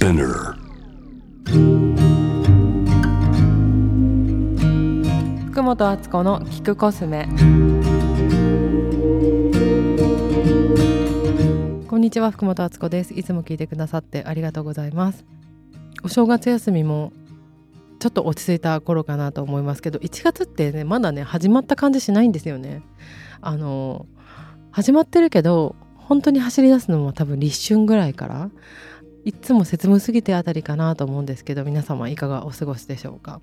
Spinner. 福本敦子の聞くコスメ。こんにちは福本敦子です。いつも聞いてくださってありがとうございます。お正月休みもちょっと落ち着いた頃かなと思いますけど1月ってねまだね始まった感じしないんですよね。あの始まってるけど本当に走り出すのも多分立春ぐらいからいつも節分過ぎてあたりかなと思うんですけど皆様いかがお過ごしでしょうか？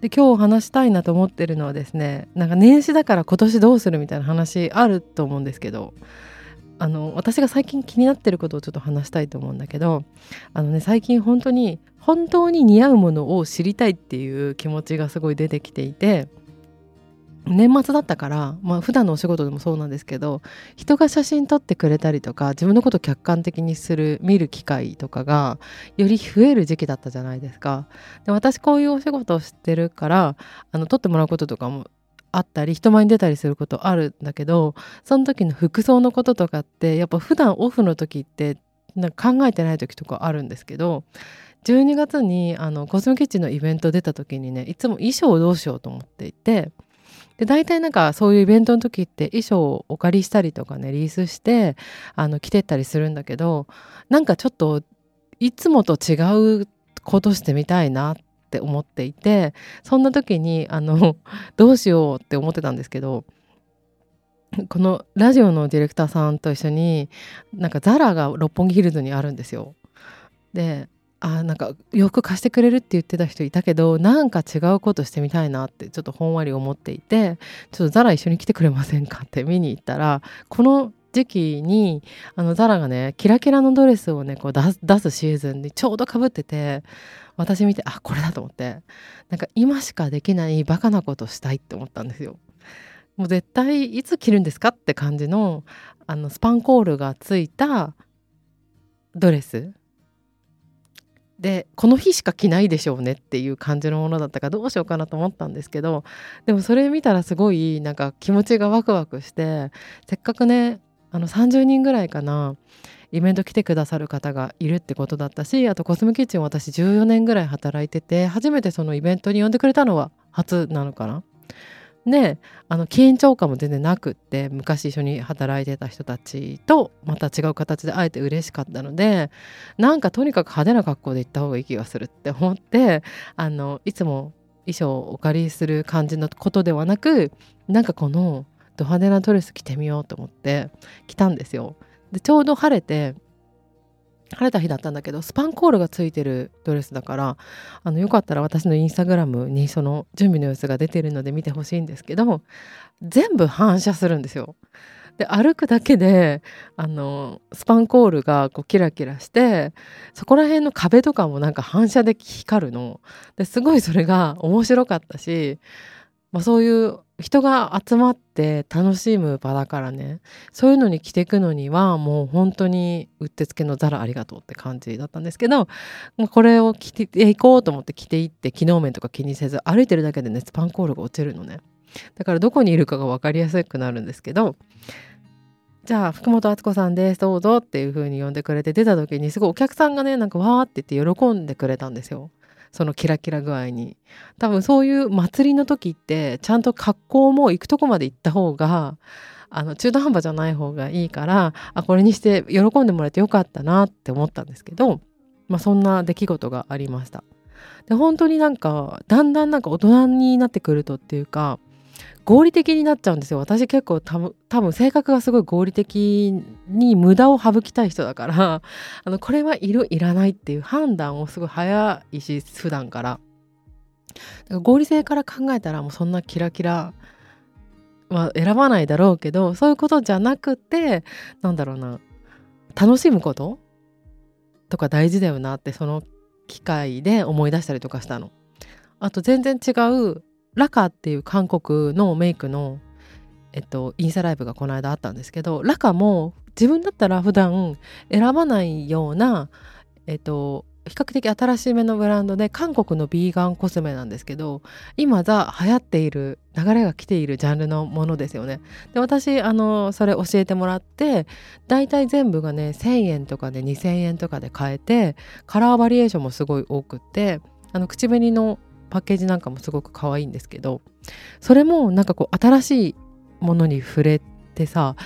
で今日話したいなと思ってるのはですねなんか年始だから今年どうするみたいな話あると思うんですけどあの私が最近気になってることをちょっと話したいと思うんだけどあのね最近本当に本当に似合うものを知りたいっていう気持ちがすごい出てきていて年末だったからまあ普段のお仕事でもそうなんですけど人が写真撮ってくれたりとか自分のことを客観的にする見る機会とかがより増える時期だったじゃないですか。で私こういうお仕事をしてるからあの撮ってもらうこととかもあったり人前に出たりすることあるんだけどその時の服装のこととかってやっぱ普段オフの時ってなんか考えてない時とかあるんですけど12月にあのコスメキッチンのイベント出た時にねいつも衣装をどうしようと思っていてで大体なんかそういうイベントの時って衣装をお借りしたりとかねリースしてあの着てったりするんだけどなんかちょっといつもと違うことしてみたいなって思っていてそんな時にあの どうしようって思ってたんですけどこのラジオのディレクターさんと一緒になんかザラが六本木ヒルズにあるんですよ。であなんか洋服貸してくれるって言ってた人いたけどなんか違うことしてみたいなってちょっとほんわり思っていてちょっとザラ一緒に来てくれませんかって見に行ったらこの時期にあのザラがねキラキラのドレスをねこう出すシーズンにちょうどかぶってて私見てあこれだと思ってなんか今しかできないバカなことしたいって思ったんですよ。もう絶対いつ着るんですかって感じのあのスパンコールがついたドレスでこの日しか着ないでしょうねっていう感じのものだったからどうしようかなと思ったんですけどでもそれ見たらすごいなんか気持ちがワクワクしてせっかくねあの30人ぐらいかなイベント来てくださる方がいるってことだったしあとコスメキッチン私14年ぐらい働いてて初めてそのイベントに呼んでくれたのは初なのかな。であの緊張感も全然なくって昔一緒に働いてた人たちとまた違う形で会えて嬉しかったのでなんかとにかく派手な格好で行った方がいい気がするって思ってあのいつも衣装をお借りする感じのことではなくなんかこのド派手なドレス着てみようと思って着たんですよ。でちょうど晴れて晴れた日だったんだけどスパンコールがついてるドレスだからあのよかったら私のインスタグラムにその準備の様子が出てるので見てほしいんですけど全部反射するんですよ。で歩くだけであのスパンコールがこうキラキラしてそこら辺の壁とかもなんか反射で光るのですごいそれが面白かったし、まあ、そういう人が集まって楽しむ場だからねそういうのに着ていくのにはもう本当にうってつけのザラありがとうって感じだったんですけどこれを着ていこうと思って着ていって機能面とか気にせず歩いてるだけでねスパンコールが落ちるのねだからどこにいるかが分かりやすくなるんですけどじゃあ福本敦子さんですどうぞっていう風に呼んでくれて出た時にすごいお客さんがねなんかわーって言って喜んでくれたんですよ。そのキラキラ具合に多分そういう祭りの時ってちゃんと格好も行くとこまで行った方があの中途半端じゃない方がいいからあこれにして喜んでもらえてよかったなって思ったんですけど、まあ、そんな出来事がありました。で本当になんかだんだんなんか大人になってくるとっていうか合理的になっちゃうんですよ。私結構多分性格がすごい合理的に無駄を省きたい人だから。あのこれはいるいらないっていう判断をすごい早いし普段から。合理性から考えたらもうそんなキラキラは選ばないだろうけどそういうことじゃなくてなんだろうな。楽しむこと？とか大事だよなってその機会で思い出したりとかしたの。あと全然違うラカっていう韓国のメイクの、えっと、インスタライブがこの間あったんですけどラカも自分だったら普段選ばないような、えっと、比較的新しめのブランドで韓国のビーガンコスメなんですけど今ザ流行っている流れが来ているジャンルのものですよね。で私あのそれ教えてもらって大体全部がね1,000円とかで2,000円とかで買えてカラーバリエーションもすごい多くってあの口紅のパッケージなんかもすごく可愛いんですけどそれもなんかこう新しいものに触れてさ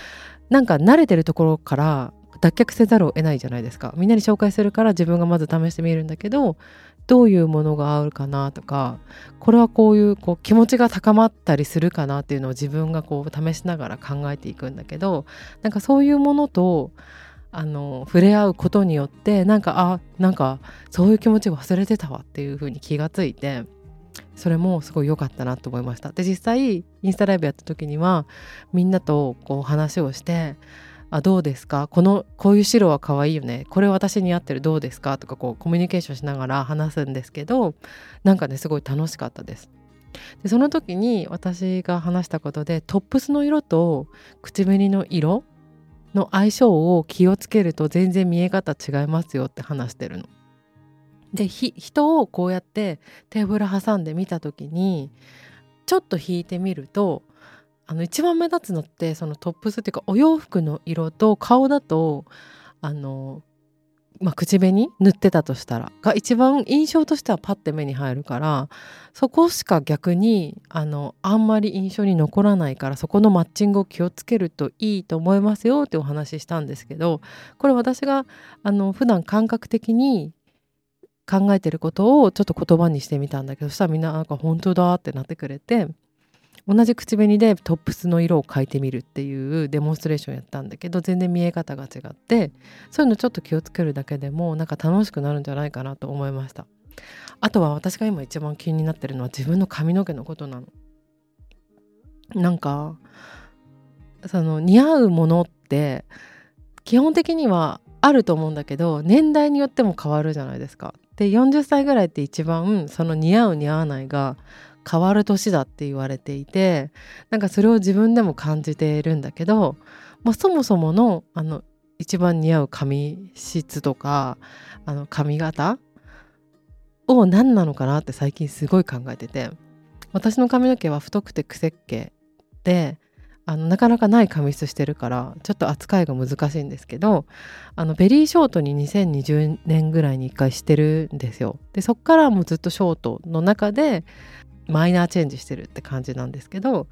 なんか慣れてるところから脱却せざるを得ないじゃないですか。みんなに紹介するから自分がまず試してみるんだけどどういうものが合うかなとかこれはこういうこう気持ちが高まったりするかなっていうのを自分がこう試しながら考えていくんだけどなんかそういうものとあの触れ合うことによってなんかあなんかそういう気持ち忘れてたわっていう風に気がついてそれもすごい良かったなと思いました。で実際インスタライブやった時にはみんなとこう話をしてあどうですか？このこういう白は可愛いよね。これ私に合ってる。どうですか？とかこうコミュニケーションしながら話すんですけどなんかねすごい楽しかったです。でその時に私が話したことでトップスの色と口紅の色の相性を気をつけると全然見え方違いますよって話してるの。で人をこうやってテーブル挟んで見た時にちょっと引いてみるとあの一番目立つのってそのトップスっていうかお洋服の色と顔だとあの、まあ、口紅塗ってたとしたらが一番印象としてはパッて目に入るからそこしか逆にあのあんまり印象に残らないからそこのマッチングを気をつけるといいと思いますよってお話ししたんですけどこれ私があの普段感覚的に考えてることをちょっと言葉にしてみたんだけどそしたらみんななんか本当だってなってくれて同じ口紅でトップスの色を変えてみるっていうデモンストレーションやったんだけど全然見え方が違ってそういうのちょっと気をつけるだけでもなんか楽しくなるんじゃないかなと思いました。あとは私が今一番気になってるのは自分の髪の毛のことなの。なんかその似合うものって基本的にはあると思うんだけど年代によっても変わるじゃないですか。で40歳ぐらいって一番その似合う似合わないが変わる年だって言われていてなんかそれを自分でも感じているんだけど、まあ、そもそものあの一番似合う髪質とかあの髪型を何なのかなって最近すごい考えてて私の髪の毛は太くて癖っ毛であのなかなかない髪質してるからちょっと扱いが難しいんですけどあのベリーショートに2020年ぐらいに1回してるんですよ。でそっからもうずっとショートの中でマイナーチェンジしてるって感じなんですけど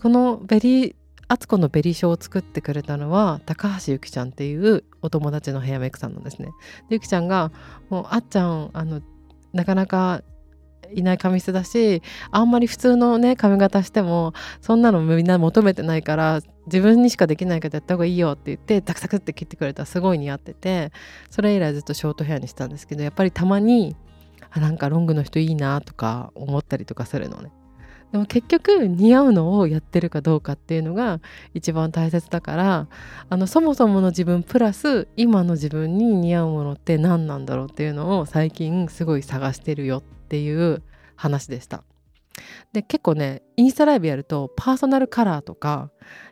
このベリー敦子のベリーショートを作ってくれたのは高橋ゆきちゃんっていうお友達のヘアメイクさんなんですね。でゆきちゃんがもうあっちゃんあのなかなかいない髪質だしあんまり普通のね髪型してもそんなのみんな求めてないから自分にしかできないからやった方がいいよって言ってタクタクって切ってくれたらすごい似合っててそれ以来ずっとショートヘアにしたんですけどやっぱりたまにあなんかロングの人いいなとか思ったりとかするのね。でも結局似合うのをやってるかどうかっていうのが一番大切だからあのそもそもの自分プラス今の自分に似合うものって何なんだろうっていうのを最近すごい探してるよっていう話でした。で結構ねインスタライブやるとパーソナルカラーとか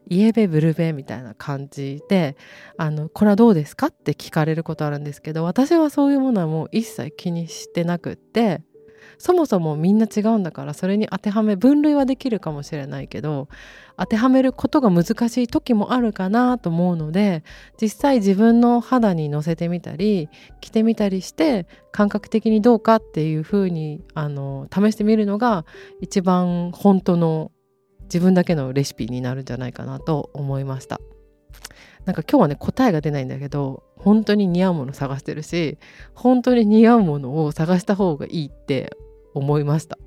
イエベブルベみたいな感じであのこれはどうですか？って聞かれることあるんですけど私はそういうものはもう一切気にしてなくってそもそもみんな違うんだからそれに当てはめ分類はできるかもしれないけど当てはめることが難しい時もあるかなと思うので実際自分の肌にのせてみたり着てみたりして感覚的にどうかっていうふうにあの試してみるのが一番本当の自分だけのレシピになるんじゃないかなと思いました。なんか今日はね答えが出ないんだけど本当に似合うもの探してるし本当に似合うものを探した方がいいって思いました。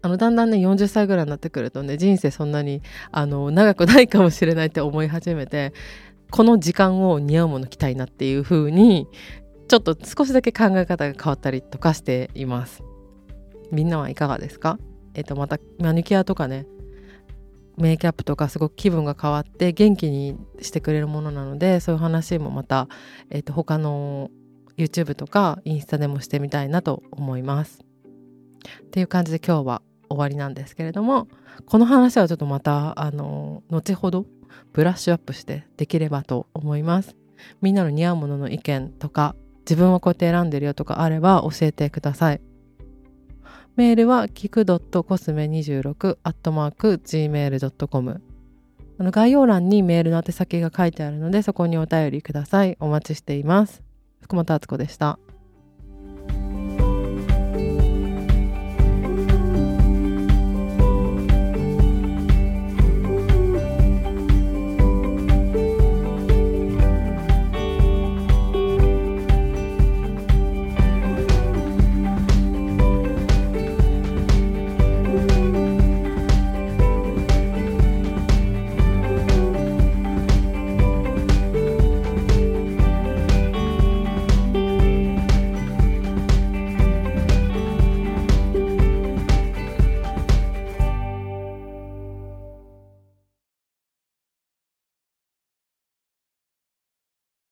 あのだんだんね40歳ぐらいになってくるとね人生そんなにあの長くないかもしれないって思い始めてこの時間を似合うもの着たいなっていう風にちょっと少しだけ考え方が変わったりとかしています。みんなはいかがですか？えっとまたマニキュアとかねメイキャップとかすごく気分が変わって元気にしてくれるものなのでそういう話もまた、えっと他の YouTube とかインスタでもしてみたいなと思います。っていう感じで今日は終わりなんですけれどもこの話はちょっとまたあの後ほどブラッシュアップしてできればと思いますみんなの似合うものの意見とか自分はこうやって選んでるよとかあれば教えてください。メールはキクドットコスメ26アットマーク gmail.com あの概要欄にメールの宛先が書いてあるのでそこにお便りください。お待ちしています。福本敦子でした。